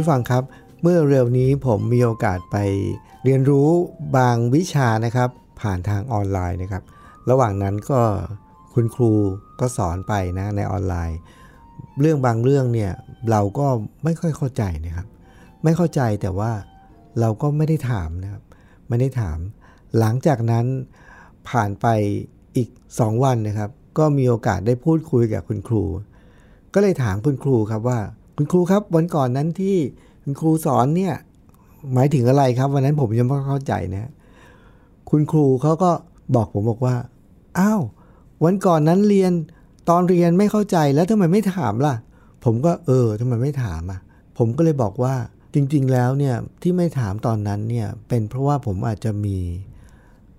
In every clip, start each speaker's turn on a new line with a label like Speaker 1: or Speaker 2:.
Speaker 1: ผู้ฟังครับ เมื่อเร็วนี้ผมมีโอกาสไปเรียนรู้บางวิชานะครับ ผ่านทางออนไลน์นะครับ ระหว่างนั้นก็คุณครูก็สอนไปนะในออนไลน์ เรื่องบางเรื่องเนี่ยเราก็ไม่ค่อยเข้าใจนะครับ ไม่เข้าใจแต่ว่าเราก็ไม่ได้ถามนะครับ ไม่ได้ถาม หลังจากนั้นผ่านไปอีก 2 วันนะครับ ก็มีโอกาสได้พูดคุยกับคุณครู ก็เลยถามคุณครูครับว่า คุณครูครับวันก่อนนั้นที่คุณครูสอนเนี่ย หมายถึงอะไรครับ วันนั้นผมยังไม่เข้าใจนะคุณครูเขาก็บอกผมบอกว่าอ้าววันก่อนนั้นเรียนตอนเรียนไม่เข้าใจแล้วทำไมไม่ถามล่ะ ผมก็เออทำไมไม่ถามอะ ผมก็เลยบอกว่าจริงๆแล้วเนี่ยที่ไม่ถามตอนนั้นเนี่ยเป็นเพราะว่าผมอาจจะมี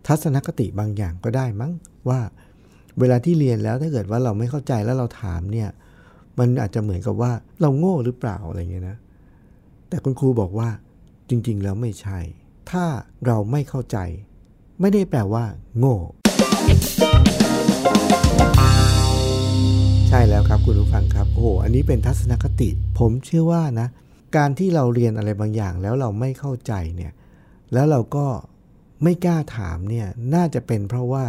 Speaker 1: ทัศนคติบางอย่างก็ได้มั้งว่า เวลาที่เรียนแล้วถ้าเกิดว่าเราไม่เข้าใจแล้วเราถามเนี่ย มันอาจจะเหมือนกับว่าเราโง่หรือเปล่าอะไรเงี้ยนะ แต่คุณครูบอกว่าจริงๆ แล้วไม่ใช่ ถ้าเราไม่เข้าใจ ไม่ได้แปลว่า โง่ ใช่แล้วครับคุณผู้ฟังครับ โอ้โห อันนี้เป็นทัศนคติ ผมเชื่อว่านะ การที่เราเรียนอะไรบางอย่างแล้วเราไม่เข้าใจเนี่ย แล้วเราก็ไม่กล้าถามเนี่ย น่าจะเป็นเพราะว่า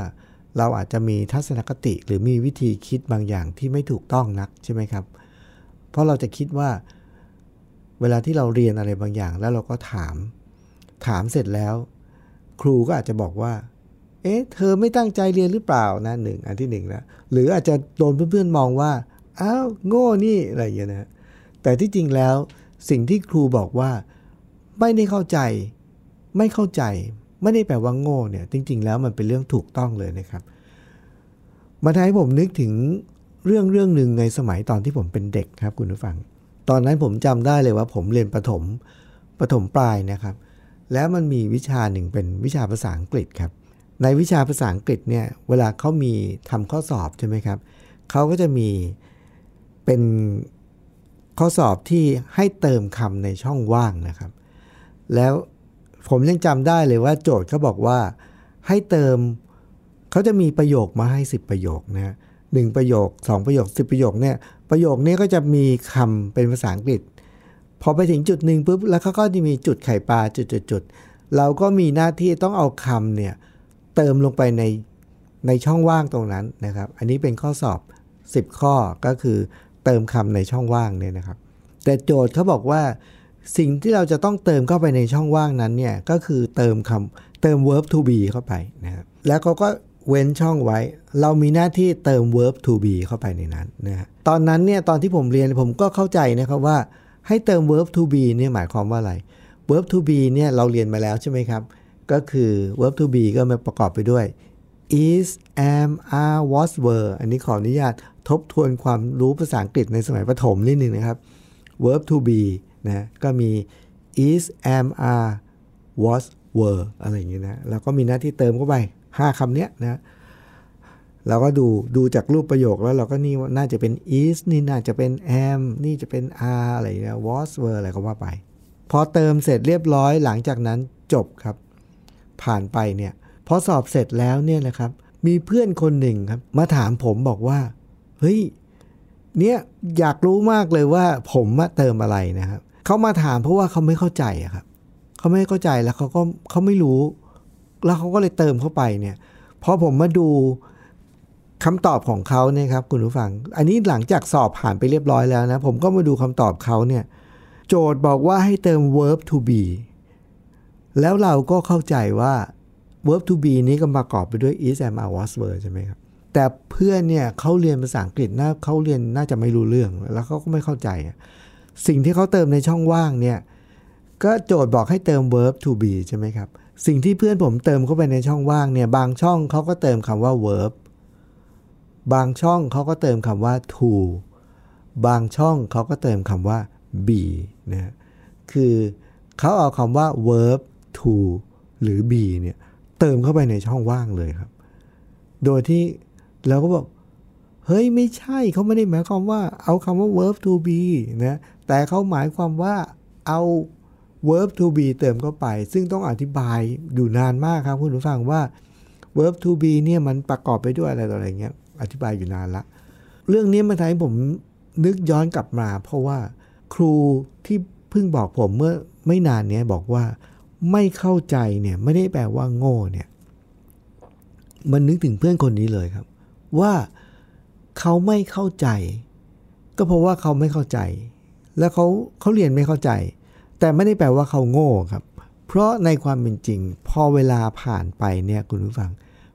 Speaker 1: เราอาจจะมีทัศนคติหรือมีวิธีคิดบางอย่างที่ไม่ถูกต้องนักใช่ไหมครับ เพราะเราจะคิดว่า เวลาที่เราเรียนอะไรบางอย่าง แล้วเราก็ถาม ถามเสร็จแล้ว ครูก็อาจจะบอกว่า เอ๊ะ เธอไม่ตั้งใจเรียนหรือเปล่านะหนึ่งอันที่หนึ่งนะหรืออาจจะโดนเพื่อนๆมองว่าอ้าวโง่นี่อะไรอย่างเงี้ยนะแต่ที่จริงแล้วสิ่งที่ครูบอกว่า ไม่ได้เข้าใจ ไม่เข้าใจ ไม่ได้แปลว่าโง่เนี่ยจริง ๆ แล้วมันเป็นเรื่องถูกต้องเลยนะครับมาทำให้ผมนึกถึงเรื่องเรื่องหนึ่งในสมัยตอนที่ผมเป็นเด็กครับคุณผู้ฟัง ตอนนั้นผมจำได้เลยว่าผมเรียนประถมประถมปลายนะครับ แล้วมันมีวิชาหนึ่งเป็นวิชาภาษาอังกฤษครับ ในวิชาภาษาอังกฤษเนี่ยเวลาเขามีทำข้อสอบใช่ไหมครับเขาก็จะมีเป็นข้อสอบที่ให้เติมคำในช่องว่างนะครับ แล้ว ผมยังจำได้เลยว่าโจทย์เขาบอกว่าให้เติมเขาจะมีประโยคมาให้ 10 ประโยคนะหนึ่งประโยค 2 ประโยค 10 ประโยคเนี่ยประโยคนี้ก็จะมีคำเป็นภาษาอังกฤษ พอไปถึงจุดหนึ่งปุ๊บแล้วเขาก็จะมีจุดไข่ปลาจุดๆๆเราก็มีหน้าที่ต้องเอาคำเนี่ยเติมลงไปในในช่องว่างตรงนั้นนะครับ อันนี้เป็นข้อสอบ 10 ข้อก็คือเติมคำในช่องว่างเนี่ยนะครับ แต่โจทย์เขาบอกว่า สิ่งที่เราจะต้องเติมเข้าไปในช่องว่างนั้นเนี่ยก็คือเติมคำเติม verb to be เข้าไปนะครับแล้วเขาก็เว้นช่องไว้ เรามีหน้าที่เติม verb to be เข้าไปในนั้นนะฮะตอนนั้นเนี่ยตอนที่ผมเรียนผมก็เข้าใจนะครับว่าให้เติม verb to be เนี่ยหมายความว่าอะไร verb to be เนี่ยเราเรียนมาแล้วใช่ไหมครับ ก็คือ verb to be ก็มาประกอบไปด้วย is am are was were อันนี้ขออนุญาตทบทวนความรู้ภาษาอังกฤษในสมัยประถมนิดนึงนะครับ verb to be นะก็มี is am are was were อะไรอย่างเงี้ยนะแล้วก็มีหน้าที่เติมเข้าไป 5คำเนี้ยนะเราก็ดูดูจากรูปประโยคแล้วเราก็นี่น่าจะเป็น is นี่น่าจะเป็น am นี่จะเป็น are อะไรเงี้ย was were อะไรก็ว่าไป พอเติมเสร็จเรียบร้อยหลังจากนั้นจบครับ ผ่านไปเนี่ยพอสอบเสร็จแล้วเนี่ยนะครับ มีเพื่อนคนหนึ่งครับ มาถามผมบอกว่า เฮ้ย เนี่ยอยากรู้มากเลยว่าผมมาเติมอะไรนะครับ เขามาถามเพราะว่าเขาไม่เข้าใจอะครับเขาไม่เข้าใจแล้วเขาก็เขาไม่รู้ แล้วเขาก็เลยเติมเข้าไปเนี่ยพอผมมาดูคำตอบของเขาเนี่ยครับคุณผู้ฟัง อันนี้หลังจากสอบผ่านไปเรียบร้อยแล้วนะ ผมก็มาดูคำตอบเขาเนี่ย โจทย์บอกว่าให้เติม verb to be แล้วเราก็เข้าใจว่า verb to be นี้ก็ประกอบไปด้วย is am are was were ใช่ไหมครับ แต่เพื่อนเนี่ยเขาเรียนภาษาอังกฤษน่าเขาเรียนน่าจะไม่รู้เรื่อง แล้วเขาก็ไม่เข้าใจ สิ่งที่เขาเติมในช่องว่างเนี่ย ก็โจทย์บอกให้เติม verb to be ใช่ไหมครับ สิ่งที่เพื่อนผมเติมเข้าไปในช่องว่างเนี่ย บางช่องเขาก็เติมคำว่า verb บางช่องเขาก็เติมคำว่า to บางช่องเขาก็เติมคำว่า be นะคือเขาเอาคำว่า verb to หรือ be เนี่ย เติมเข้าไปในช่องว่างเลยครับ โดยที่เราก็บอก เฮ้ยไม่ใช่เขาไม่ได้หมายความว่าเอาคำว่า verb to be นะแต่เขาหมายความว่าเอา verb to be เติมเข้าไป ซึ่งต้องอธิบายอยู่นานมากครับคุณผู้ฟังว่า verb to be เนี่ยมันประกอบไปด้วยอะไรต่ออะไรเงี้ยอธิบายอยู่นานละ เรื่องนี้มาทำให้ผมนึกย้อนกลับมา เพราะว่าครูที่เพิ่งบอกผมเมื่อไม่นานเนี้ยบอกว่าไม่เข้าใจเนี่ยไม่ได้แปลว่าโง่เนี่ย มันนึกถึงเพื่อนคนนี้เลยครับ ว่า เขาไม่เข้าใจ ก็เพราะว่าเขาไม่เข้าใจ แล้วเขาเขาเรียนไม่เข้าใจ แต่ไม่ได้แปลว่าเขาโง่ครับ เพราะในความเป็นจริง พอเวลาผ่านไปเนี่ยคุณผู้ฟัง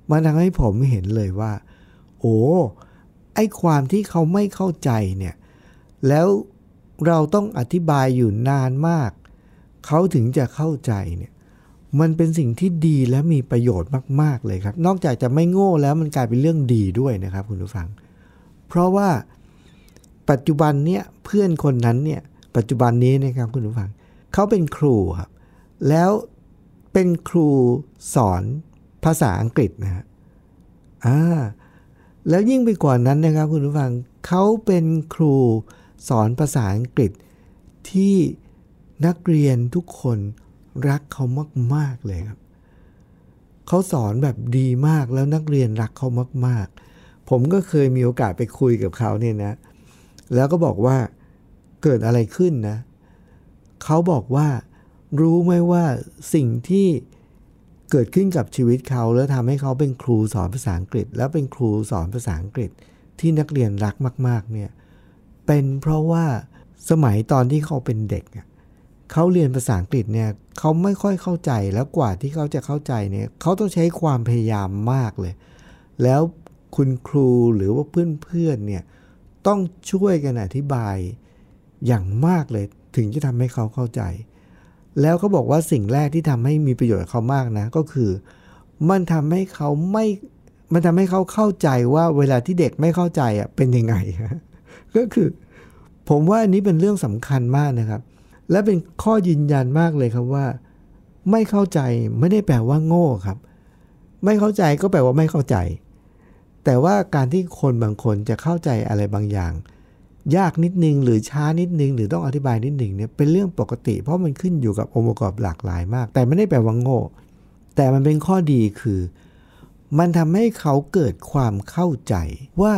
Speaker 1: มันทำให้ผมเห็นเลยว่า โอ้ไอความที่เขาไม่เข้าใจเนี่ย แล้วเราต้องอธิบายอยู่นานมาก เขาถึงจะเข้าใจเนี่ย มันเป็นสิ่งที่ดีและมีประโยชน์มาก ๆ เลยครับ นอกจากจะไม่โง่แล้วมันกลายเป็นเรื่องดีด้วยนะครับ คุณผู้ฟัง เพราะว่าปัจจุบันเนี่ยเพื่อนคนนั้นเนี่ยปัจจุบันนี้นะครับคุณผู้ฟังเขาเป็นครูครับ แล้วเป็นครูสอนภาษาอังกฤษนะฮะอ่าแล้วยิ่งไปกว่านั้นนะครับคุณผู้ฟังเขาเป็นครูสอนภาษาอังกฤษที่นักเรียนทุกคนรักเขามาก ๆ เลยครับ เขาสอนแบบดีมากแล้วนักเรียนรักเขามาก ๆ ผมก็เคยมีโอกาสไปคุยกับเขาเนี่ยนะ แล้วก็บอกว่าเกิดอะไรขึ้นนะ เขาบอกว่ารู้ไหมว่าสิ่งที่เกิดขึ้นกับชีวิตเขาแล้วทำให้เขาเป็นครูสอนภาษาอังกฤษ แล้วเป็นครูสอนภาษาอังกฤษที่นักเรียนรักมาก ๆ เนี่ย เป็นเพราะว่าสมัยตอนที่เขาเป็นเด็กเขาเรียนภาษาอังกฤษเนี่ยเขาไม่ค่อยเข้าใจแล้วกว่าที่เขาจะเข้าใจเนี่ยเขาต้องใช้ความพยายามมากเลย แล้ว คุณครูหรือว่าเพื่อนๆเนี่ยต้องช่วยกันอธิบายอย่างมากเลยถึงจะทำให้เขาเข้าใจ แล้วเขาบอกว่าสิ่งแรกที่ทำให้มีประโยชน์กับเขามากนะ ก็คือ มันทำให้เขาไม่มันทำให้เขาเข้าใจว่าเวลาที่เด็กไม่เข้าใจอะเป็นยังไง ก็คือ ผมว่าอันนี้เป็นเรื่องสำคัญมากนะครับ และเป็นข้อยืนยันมากเลยครับว่า ไม่เข้าใจไม่ได้แปลว่าโง่ครับ ไม่เข้าใจก็แปลว่าไม่เข้าใจ แต่ว่าการที่คนบางคนจะเข้าใจอะไรบางอย่าง ยากนิดนึงหรือช้านิดนึง หรือต้องอธิบายนิดนึงเนี่ยเป็นเรื่องปกติ เพราะมันขึ้นอยู่กับองค์ประกอบหลากหลายมาก แต่ไม่ได้แปลว่าโง่ แต่มันเป็นข้อดีคือ มันทำให้เขาเกิดความเข้าใจว่า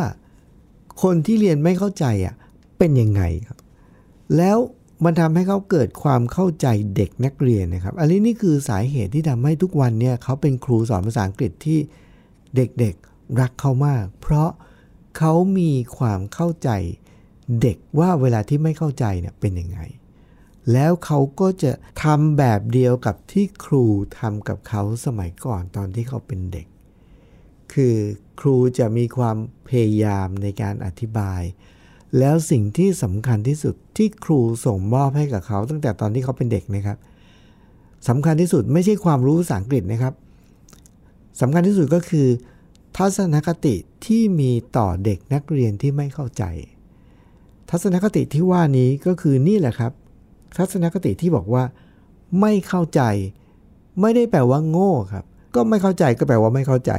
Speaker 1: คนที่เรียนไม่เข้าใจอะเป็นยังไงครับ แล้วมันทำให้เขาเกิดความเข้าใจเด็กนักเรียนนะครับ อันนี้นี่คือสาเหตุที่ทำให้ทุกวันเนี่ยเขาเป็นครูสอนภาษาอังกฤษที่เด็กๆ รักเขามาก เพราะเขามีความเข้าใจเด็กว่าเวลาที่ไม่เข้าใจเนี่ยเป็นยังไง แล้วเขาก็จะทำแบบเดียวกับที่ครูทำกับเขาสมัยก่อนตอนที่เขาเป็นเด็ก คือครูจะมีความพยายามในการอธิบาย แล้วสิ่งที่สำคัญที่สุดที่ครูส่งมอบให้กับเขา ตั้งแต่ตอนที่เขาเป็นเด็กนะครับสำคัญที่สุดไม่ใช่ความรู้ภาษาอังกฤษนะครับสำคัญที่สุดก็คือ ทัศนคติที่มีต่อเด็กนักเรียนที่ไม่เข้าใจ ทัศนคติที่ว่านี้ก็คือนี่แหละครับ ทัศนคติที่บอกว่า ไม่เข้าใจ ไม่ได้แปลว่าโง่ครับ ก็ไม่เข้าใจก็แปลว่าไม่เข้าใจ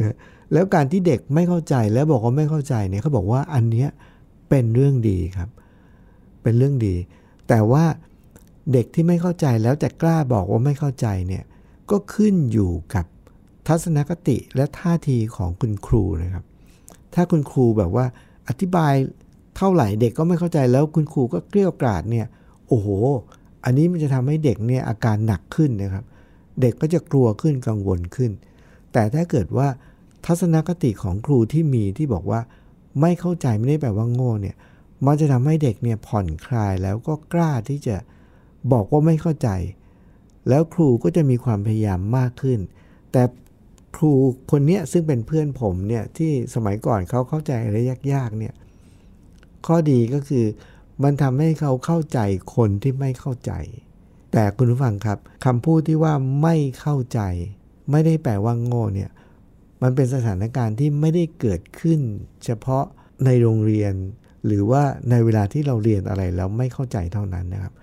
Speaker 1: นะแล้วการที่เด็กไม่เข้าใจแล้วบอกว่าไม่เข้าใจเนี่ยเขาบอกว่าอันเนี้ยเป็นเรื่องดีครับ เป็นเรื่องดี แต่ว่าเด็กที่ไม่เข้าใจแล้วจะกล้าบอกว่าไม่เข้าใจเนี่ยก็ขึ้นอยู่กับ ทัศนคติและท่าทีของคุณครูนะครับ ถ้าคุณครูแบบว่าอธิบายเท่าไหร่เด็กก็ไม่เข้าใจแล้วคุณครูก็เกลี้ยกล่อมเนี่ยโอ้โห อันนี้มันจะทำให้เด็กเนี่ยอาการหนักขึ้นนะครับ เด็กก็จะกลัวขึ้นกังวลขึ้น แต่ถ้าเกิดว่าทัศนคติของครูที่มีที่บอกว่าไม่เข้าใจไม่ได้แปลว่าโง่เนี่ยมันจะทำให้เด็กเนี่ยผ่อนคลายแล้วก็กล้าที่จะบอกว่าไม่เข้าใจ แล้วครูก็จะมีความพยายามมากขึ้น แต่ ครูคนนี้ซึ่งเป็นเพื่อนผมเนี่ยที่สมัยก่อนเขาเข้าใจอะไรยากๆเนี่ยข้อดีก็คือมันทำให้เขาเข้าใจคนที่ไม่เข้าใจแแต่
Speaker 2: คุณผู้ฟังครับคำพูดที่ว่าไม่เข้าใจ ไม่ได้แปลว่าโง่เนี่ยมันเป็นสถานการณ์ที่ไม่ได้เกิดขึ้น เฉพาะในโรงเรียน หรือว่าในเวลาที่เราเรียนอะไรแล้วไม่เข้าใจเท่านั้นนะครับ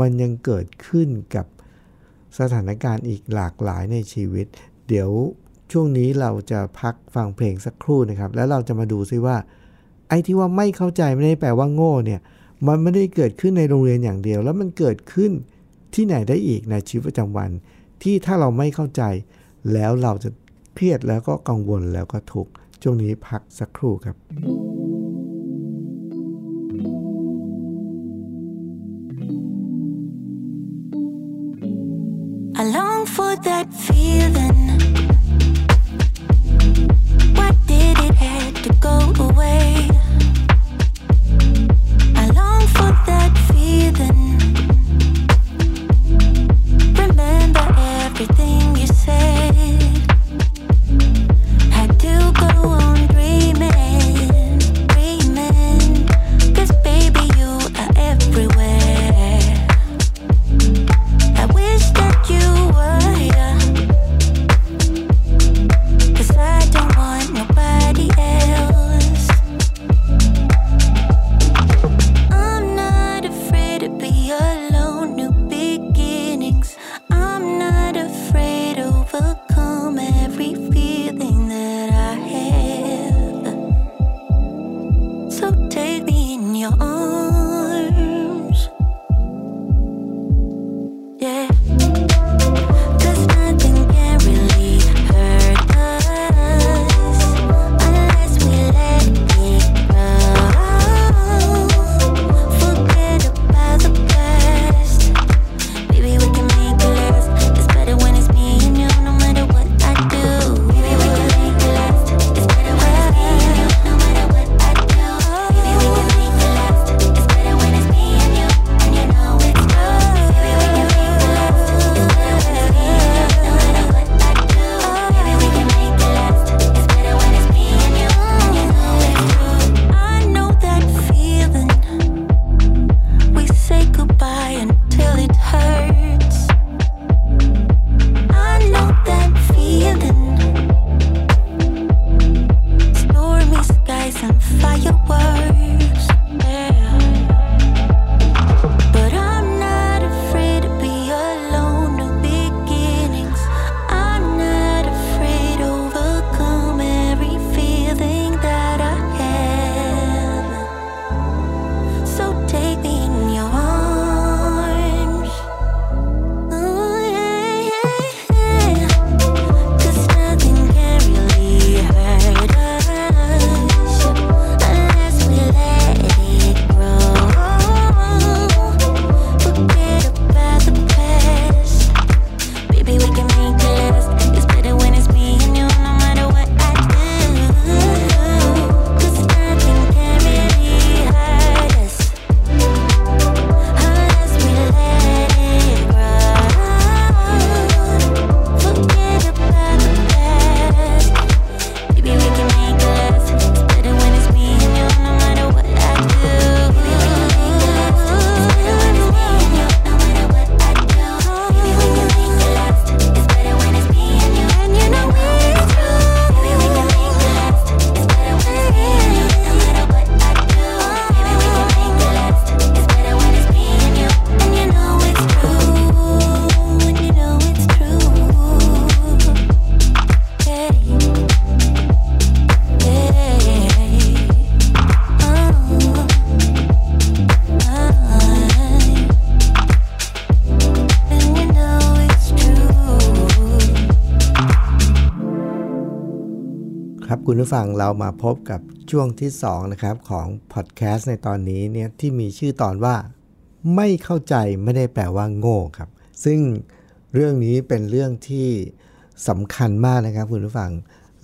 Speaker 2: มันยังเกิดขึ้นกับสถานการณ์อีกหลากหลายในชีวิต เดี๋ยว ช่วงนี้เราจะพักฟังเพลงสักครู่นะครับ แล้วเราจะมาดูซิว่า ไอ้ที่ว่าไม่เข้าใจไม่ได้แปลว่าโง่เนี่ย มันไม่ได้เกิดขึ้นในโรงเรียนอย่างเดียว แล้วมันเกิดขึ้นที่ไหนได้อีกในชีวิตประจำวัน ที่ถ้าเราไม่เข้าใจ แล้วเราจะเครียดแล้วก็กังวลแล้วก็ทุกข์ช่วงนี้พักสักครู่ครับ ครับคุณผู้ฟังเรามาพบกับช่วงที่2นะครับของพอดแคสต์ในตอนนี้เนี่ยที่มีชื่อตอนว่า ไม่เข้าใจไม่ได้แปลว่าโง่ครับ ซึ่งเรื่องนี้เป็นเรื่องที่สำคัญมากนะครับคุณผู้ฟัง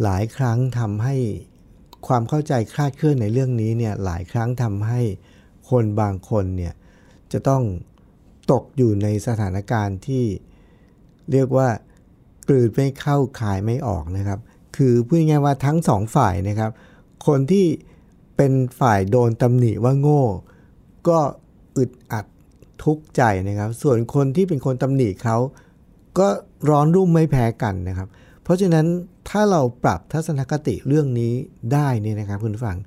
Speaker 2: หลายครั้งทำให้ความเข้าใจคลาดเคลื่อนในเรื่องนี้เนี่ยหลายครั้งทำให้คนบางคนเนี่ยจะต้องตกอยู่ในสถานการณ์ที่เรียกว่ากลืนไม่เข้าคายไม่ออกนะครับ คือพูดง่ายๆว่าทั้งสองฝ่ายนะครับ คนที่เป็นฝ่ายโดนตำหนิว่าโง่ ก็อึดอัด
Speaker 1: ทุกข์ใจนะครับ ส่วนคนที่เป็นคนตำหนิเขาก็ร้อนรุ่มไม่แพ้กันนะครับ เพราะฉะนั้นถ้าเราปรับทัศนคติเรื่องนี้ได้นี่นะครับคุณผู้ฟัง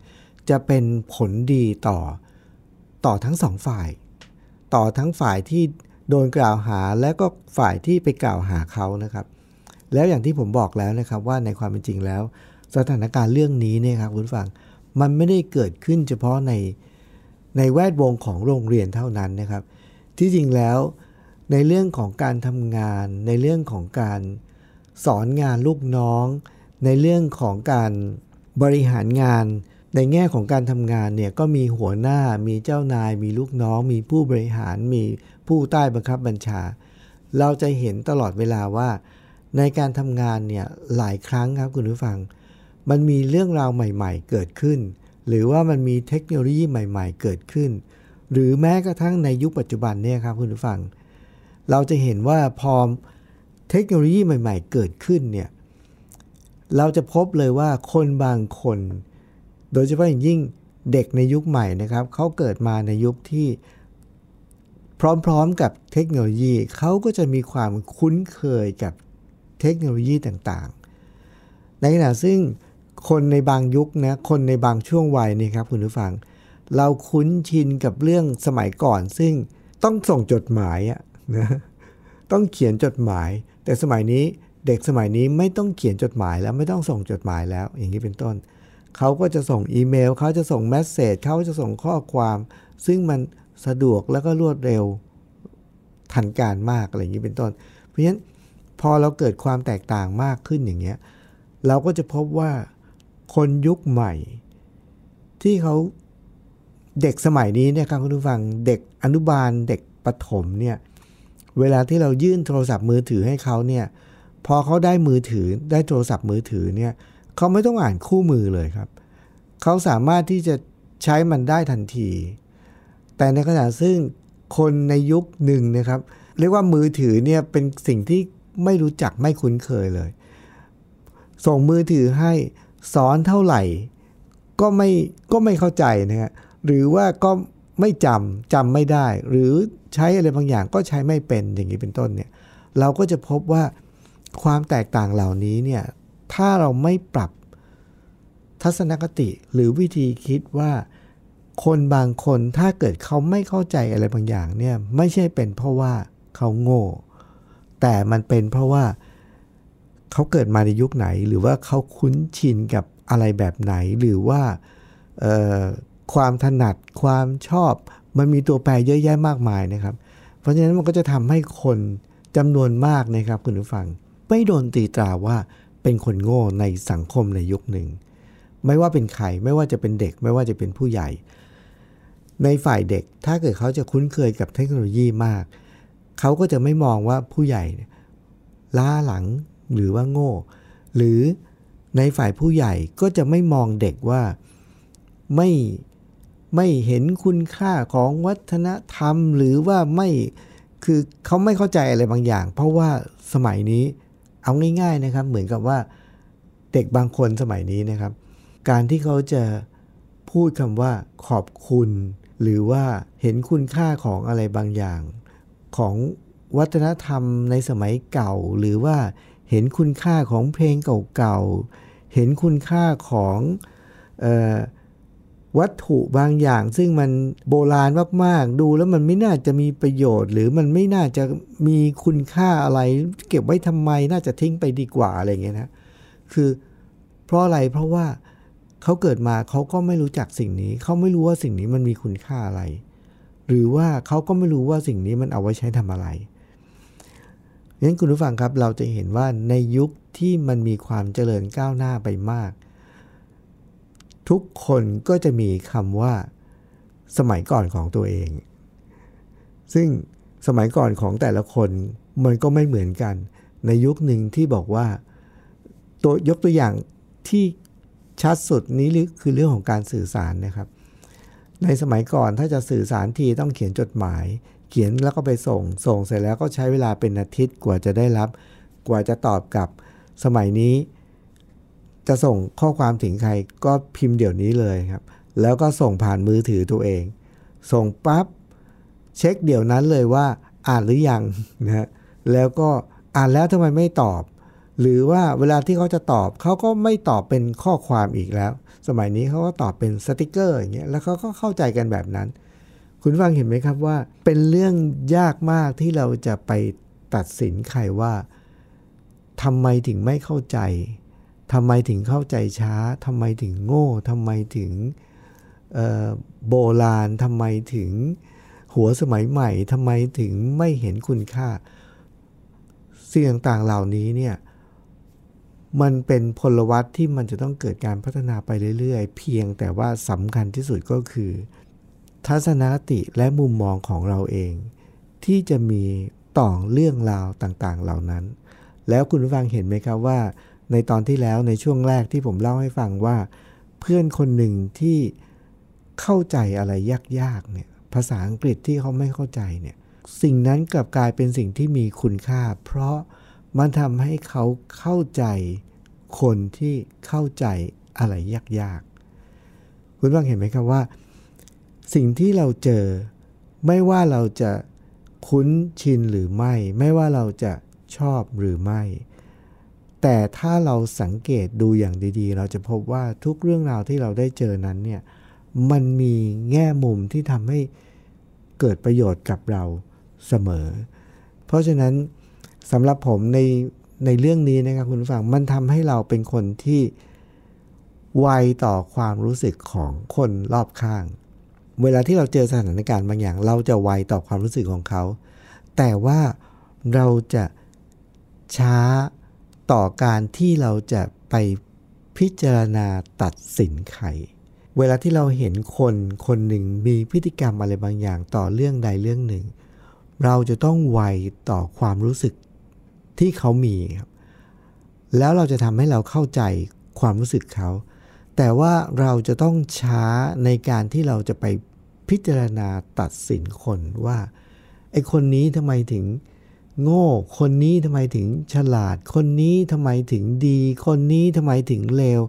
Speaker 1: จะเป็นผลดีต่อต่อทั้งสองฝ่าย ต่อทั้งฝ่ายที่โดนกล่าวหาและก็ฝ่ายที่ไปกล่าวหาเขานะครับ แล้วอย่างที่ผมบอกแล้วนะครับว่าในความเป็นจริงแล้ว สถานการณ์เรื่องนี้เนี่ยครับคุณฟังมันไม่ได้เกิดขึ้นเฉพาะในในแวดวงของโรงเรียนเท่านั้นนะครับ ที่จริงแล้วในเรื่องของการทำงาน ในเรื่องของการสอนงานลูกน้อง ในเรื่องของการบริหารงาน ในแง่ของการทำงานเนี่ยก็มีหัวหน้ามีเจ้านาย มีลูกน้อง มีผู้บริหารมีผู้ใต้บังคับบัญชา เราจะเห็นตลอดเวลาว่า ในการทำงานเนี่ยหลายครั้งครับคุณผู้ฟัง มันมีเรื่องราวใหม่ ๆ เกิดขึ้น หรือว่ามันมีเทคโนโลยีใหม่ ๆ เกิดขึ้น หรือแม้กระทั่งในยุคปัจจุบันเนี่ยครับคุณผู้ฟัง เราจะเห็นว่าพอเทคโนโลยีใหม่ ๆ เกิดขึ้นเนี่ยเราจะพบเลยว่าคนบางคน โดยเฉพาะอย่างยิ่งเด็กในยุคใหม่นะครับเขาเกิดมาในยุคที่พร้อมๆกับเทคโนโลยีเขาก็จะมีความคุ้นเคยกับ เทคโนโลยีต่างๆ ในขณะซึ่งคนในบางยุคนะคนในบางช่วงวัยนี่ครับคุณผู้ฟัง เราคุ้นชินกับเรื่องสมัยก่อน ซึ่งต้องส่งจดหมายอะนะต้องเขียนจดหมาย แต่สมัยนี้เด็กสมัยนี้ไม่ต้องเขียนจดหมายแล้วไม่ต้องส่งจดหมายแล้ว อย่างนี้เป็นต้นเขาก็จะส่งอีเมลเขาจะส่งแมสเซจเขาจะส่งข้อความ ซึ่งมันสะดวกแล้วก็รวดเร็วทันการมากอะไรอย่างนี้เป็นต้น เพราะฉะนั้น พอเราเกิดความแตกต่างมากขึ้นอย่างเงี้ยเราก็จะพบว่าคนยุคใหม่ ที่เขาเด็กสมัยนี้เนี่ยครับคุณผู้ฟังเด็กอนุบาลเด็กประถมเนี่ยเวลาที่เรายื่นโทรศัพท์มือถือให้เขาเนี่ยพอเขาได้มือถือได้โทรศัพท์มือถือเนี่ยเขาไม่ต้องอ่านคู่มือเลยครับ เขาสามารถที่จะใช้มันได้ทันที แต่ในขณะซึ่งคนในยุคหนึ่งนะครับ เรียกว่ามือถือเนี่ยเป็นสิ่งที่ ไม่รู้จักไม่คุ้นเคยเลย ส่งมือถือให้สอนเท่าไหร่ ก็ไม่ก็ไม่เข้าใจนะฮะหรือว่าก็ไม่จำจำไม่ได้ หรือใช้อะไรบางอย่างก็ใช้ไม่เป็นอย่างนี้เป็นต้นเนี่ยเราก็จะพบว่าความแตกต่างเหล่านี้เนี่ยถ้าเราไม่ปรับทัศนคติหรือวิธีคิดว่าคนบางคนถ้าเกิดเขาไม่เข้าใจอะไรบางอย่างเนี่ยไม่ใช่เป็นเพราะว่าเขาโง่ แต่มันเป็นเพราะว่าเขาเกิดมาในยุคไหน หรือว่าเขาคุ้นชินกับอะไรแบบไหน หรือว่าความถนัดความชอบ มันมีตัวแปรเยอะแยะมากมายนะครับ เพราะฉะนั้นมันก็จะทำให้คนจำนวนมากนะครับคุณผู้ฟัง ไม่โดนตีตราว่าเป็นคนโง่ในสังคมในยุคหนึ่ง ไม่ว่าเป็นใครไม่ว่าจะเป็นเด็ก ไม่ว่าจะเป็นผู้ใหญ่ ในฝ่ายเด็กถ้าเกิดเขาจะคุ้นเคยกับเทคโนโลยีมาก เขาก็จะไม่มองว่าผู้ใหญ่ล้าหลังหรือว่าโง่ หรือในฝ่ายผู้ใหญ่ก็จะไม่มองเด็กว่าไม่ไม่เห็นคุณค่าของวัฒนธรรม หรือว่าไม่คือเขาไม่เข้าใจอะไรบางอย่าง เพราะว่าสมัยนี้เอาง่ายๆนะครับ เหมือนกับว่าเด็กบางคนสมัยนี้นะครับ การที่เขาจะพูดคำว่าขอบคุณ หรือว่าเห็นคุณค่าของอะไรบางอย่าง ของวัฒนธรรมในสมัยเก่า หรือว่าเห็นคุณค่าของเพลงเก่าๆ เห็นคุณค่าของออวัตถุบางอย่าง ซึ่งมันโบราณมากๆ ดูแล้วมันไม่น่าจะมีประโยชน์ หรือมันไม่น่าจะมีคุณค่าอะไร เก็บไว้ทำไมน่าจะทิ้งไปดีกว่าอะไรเงี้ยนะคือเพราะอะไรเพราะว่าเขาเกิดมาเขาก็ไม่รู้จักสิ่งนี้ เขาไม่รู้ว่าสิ่งนี้มันมีคุณค่าอะไร หรือว่าเขาก็ไม่รู้ว่าสิ่งนี้มันเอาไว้ใช้ทำอะไรงั้นคุณผู้ฟังครับเราจะเห็นว่าในยุคที่มันมีความเจริญก้าวหน้าไปมาก ทุกคนก็จะมีคำว่า สมัยก่อนของตัวเอง ซึ่งสมัยก่อนของแต่ละคนมันก็ไม่เหมือนกัน ในยุคหนึ่งที่บอกว่าตัวยกตัวอย่างที่ชัดสุดนี้คือเรื่องของการสื่อสารนะครับ ในสมัยก่อนถ้าจะสื่อสารทีต้องเขียนจดหมาย เขียนแล้วก็ไปส่ง ส่งเสร็จแล้วก็ใช้เวลาเป็นอาทิตย์กว่าจะได้รับ กว่าจะตอบกลับ สมัยนี้ จะส่งข้อความถึงใครก็พิมพ์เดี๋ยวนี้เลยครับ แล้วก็ส่งผ่านมือถือตัวเอง ส่งปับ๊บเช็คเดี๋ยวนั้นเลยว่าอ่านหรือยังนะฮะแล้วก็อ่านแล้วทำไมไม่ตอบ หรือว่าเวลาที่เขาจะตอบเขาก็ไม่ตอบเป็นข้อความอีกแล้ว สมัยนี้เขาก็ตอบเป็นสติกเกอร์อย่างเงี้ยแล้วเขาก็เข้าใจกันแบบนั้น คุณฟังเห็นไหมครับว่า เป็นเรื่องยากมากที่เราจะไปตัดสินใครว่าทำไมถึงไม่เข้าใจทำไมถึงเข้าใจช้าทำไมถึงโง่ทำไมถึงโบราณทำไมถึงหัวสมัยใหม่ทำไมถึงไม่เห็นคุณค่าสิ่งต่างๆเหล่านี้เนี่ย มันเป็นพลวัตที่มันจะต้องเกิดการพัฒนาไปเรื่อยๆ เพียงแต่ว่าสำคัญที่สุดก็คือ ทัศนคติและมุมมองของเราเอง ที่จะมีต่อเรื่องราวต่างๆ เหล่านั้น แล้วคุณผู้ฟังเห็นไหมครับว่า ในตอนที่แล้วในช่วงแรกที่ผมเล่าให้ฟังว่า เพื่อนคนหนึ่งที่เข้าใจอะไรยากๆเนี่ยภาษาอังกฤษที่เขาไม่เข้าใจเนี่ยสิ่งนั้นกลับกลายเป็นสิ่งที่มีคุณค่า เพราะ มันทำให้เขาเข้าใจคนที่เข้าใจอะไรยากๆ คุณฟังเห็นไหมครับว่า สิ่งที่เราเจอ ไม่ว่าเราจะคุ้นชินหรือไม่ ไม่ว่าเราจะชอบหรือไม่ แต่ถ้าเราสังเกตดูอย่างดีๆ เราจะพบว่าทุกเรื่องราวที่เราได้เจอนั้นเนี่ยมันมีแง่มุมที่ทำให้เกิดประโยชน์กับเราเสมอ เพราะฉะนั้น สำหรับผมในในเรื่องนี้นะครับคุณฟังมันทำให้เราเป็นคนที่ไวต่อความรู้สึกของคนรอบข้าง เวลาที่เราเจอสถานการณ์บางอย่าง เราจะไวต่อความรู้สึกของเขา แต่ว่าเราจะช้าต่อการที่เราจะไปพิจารณาตัดสินใคร เวลาที่เราเห็นคนคนหนึ่งมีพฤติกรรมอะไรบางอย่างต่อเรื่องใดเรื่องหนึ่ง เราจะต้องไวต่อความรู้สึก ที่เขามีครับแล้วเราจะทำให้เราเข้าใจความรู้สึกเขา แต่ว่าเราจะต้องช้าในการที่เราจะไปพิจารณาตัดสินคนว่าไอ้คนนี้ทำไมถึงโง่ คนนี้ทำไมถึงฉลาด คนนี้ทำไมถึงดี คนนี้ทำไมถึงเลว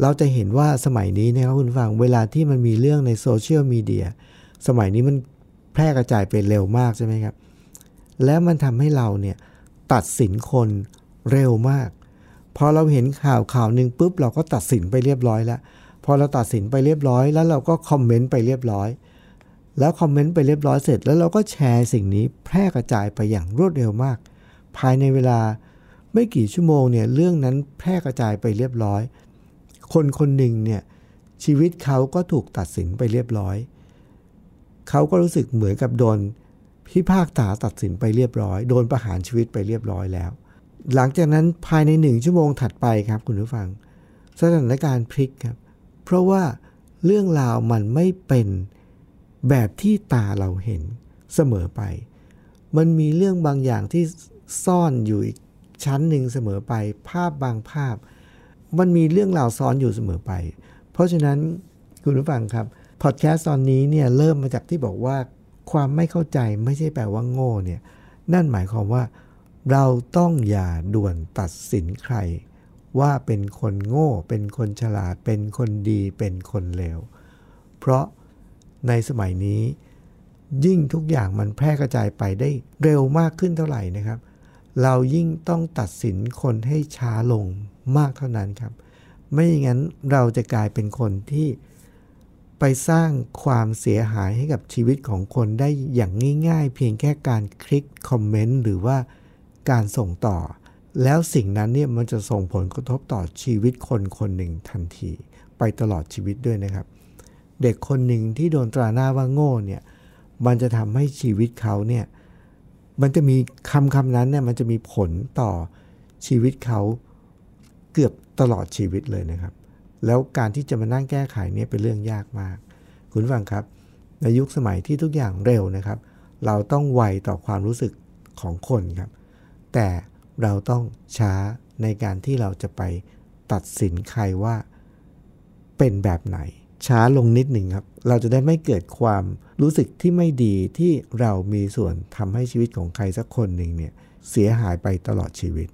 Speaker 1: เราจะเห็นว่าสมัยนี้นะครับคุณฟัง เวลาที่มันมีเรื่องในโซเชียลมีเดีย สมัยนี้มันแพร่กระจายไปเร็วมากใช่ไหมครับ แล้วมันทำให้เราเนี่ย ตัดสินคนเร็วมากพอเราเห็นข่าวข่าวหนึ่งปุ๊บเราก็ตัดสินไปเรียบร้อยแล้ว พอเราตัดสินไปเรียบร้อย แล้วเราก็คอมเมนต์ไปเรียบร้อย แล้วคอมเมนต์ไปเรียบร้อยเสร็จ แล้วเราก็แชร์สิ่งนี้แพร่กระจายไปอย่างรวดเร็วมาก ภายในเวลาไม่กี่ชั่วโมงเนี่ยเรื่องนั้นแพร่กระจายไปเรียบร้อย คนคนหนึ่งเนี่ยชีวิตเขาก็ถูกตัดสินไปเรียบร้อย เขาก็รู้สึกเหมือนกับโดน พิพากษาตัดสินไปเรียบร้อย โดนประหารชีวิตไปเรียบร้อยแล้ว หลังจากนั้นภายในหนึ่งชั่วโมงถัดไปครับคุณผู้ฟัง สถานการณ์พลิกครับ เพราะว่าเรื่องราวมันไม่เป็นแบบที่ตาเราเห็นเสมอไป มันมีเรื่องบางอย่างที่ซ่อนอยู่อีกชั้นหนึ่งเสมอไป ภาพบางภาพ มันมีเรื่องราวซ้อนอยู่เสมอไป เพราะฉะนั้นคุณผู้ฟังครับพอดแคสต์ตอนนี้เนี่ยเริ่มมาจากที่บอกว่า ความไม่เข้าใจไม่ใช่แปลว่าโง่เนี่ย นั่นหมายความว่า เราต้องอย่าด่วนตัดสินใคร ว่าเป็นคนโง่ เป็นคนฉลาด เป็นคนดี เป็นคนเลว เพราะในสมัยนี้ ยิ่งทุกอย่างมันแพร่กระจายไปได้เร็วมากขึ้นเท่าไหร่นะครับ เรายิ่งต้องตัดสินคนให้ช้าลงมากเท่านั้นครับ ไม่อย่างนั้นเราจะกลายเป็นคนที่ ไปสร้างความเสียหายให้กับชีวิตของคนได้อย่างง่ายๆ เพียงแค่การคลิกคอมเมนต์หรือว่าการส่งต่อ แล้วสิ่งนั้นเนี่ยมันจะส่งผลกระทบต่อชีวิตคนคนหนึ่งทันที ไปตลอดชีวิตด้วยนะครับ เด็กคนหนึ่งที่โดนตราหน้าว่าโง่เนี่ยมันจะทำให้ชีวิตเขาเนี่ยมันจะมีคำคำนั้นเนี่ยมันจะมีผลต่อชีวิตเขาเกือบตลอดชีวิตเลยนะครับ แล้วการที่จะมานั่งแก้ไขเนี่ยเป็นเรื่องยากมาก คุณฟังครับ ในยุคสมัยที่ทุกอย่างเร็วนะครับ เราต้องไวต่อความรู้สึกของคนครับ แต่เราต้องช้าในการที่เราจะไปตัดสินใครว่าเป็นแบบไหน ช้าลงนิดหนึ่งครับ เราจะได้ไม่เกิดความรู้สึกที่ไม่ดีที่เรามีส่วนทำให้ชีวิตของใครสักคนหนึ่งเนี่ยเสียหายไปตลอดชีวิต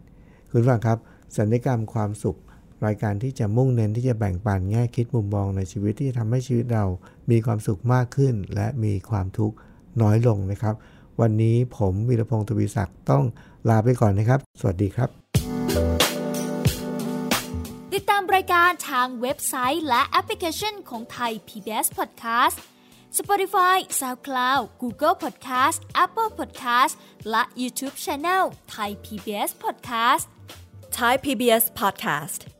Speaker 1: คุณฟังครับสัญญกรรมความสุข รายการที่จะมุ่งเน้นที่จะแบ่งปันแง่คิดมุมมองในชีวิตที่จะทำให้ชีวิตเรามีความสุขมากขึ้น และมีความทุกข์น้อยลงนะครับ วันนี้ผมวีรพงศ์ทวีศักดิ์ต้องลาไปก่อนนะครับ สวัสดีครับ
Speaker 3: ติดตามรายการทางเว็บไซต์และแอปพลิเคชันของไทย PBS Podcast Spotify SoundCloud Google Podcast Apple Podcast และ YouTube Channel Thai PBS Podcast
Speaker 4: Thai PBS podcast.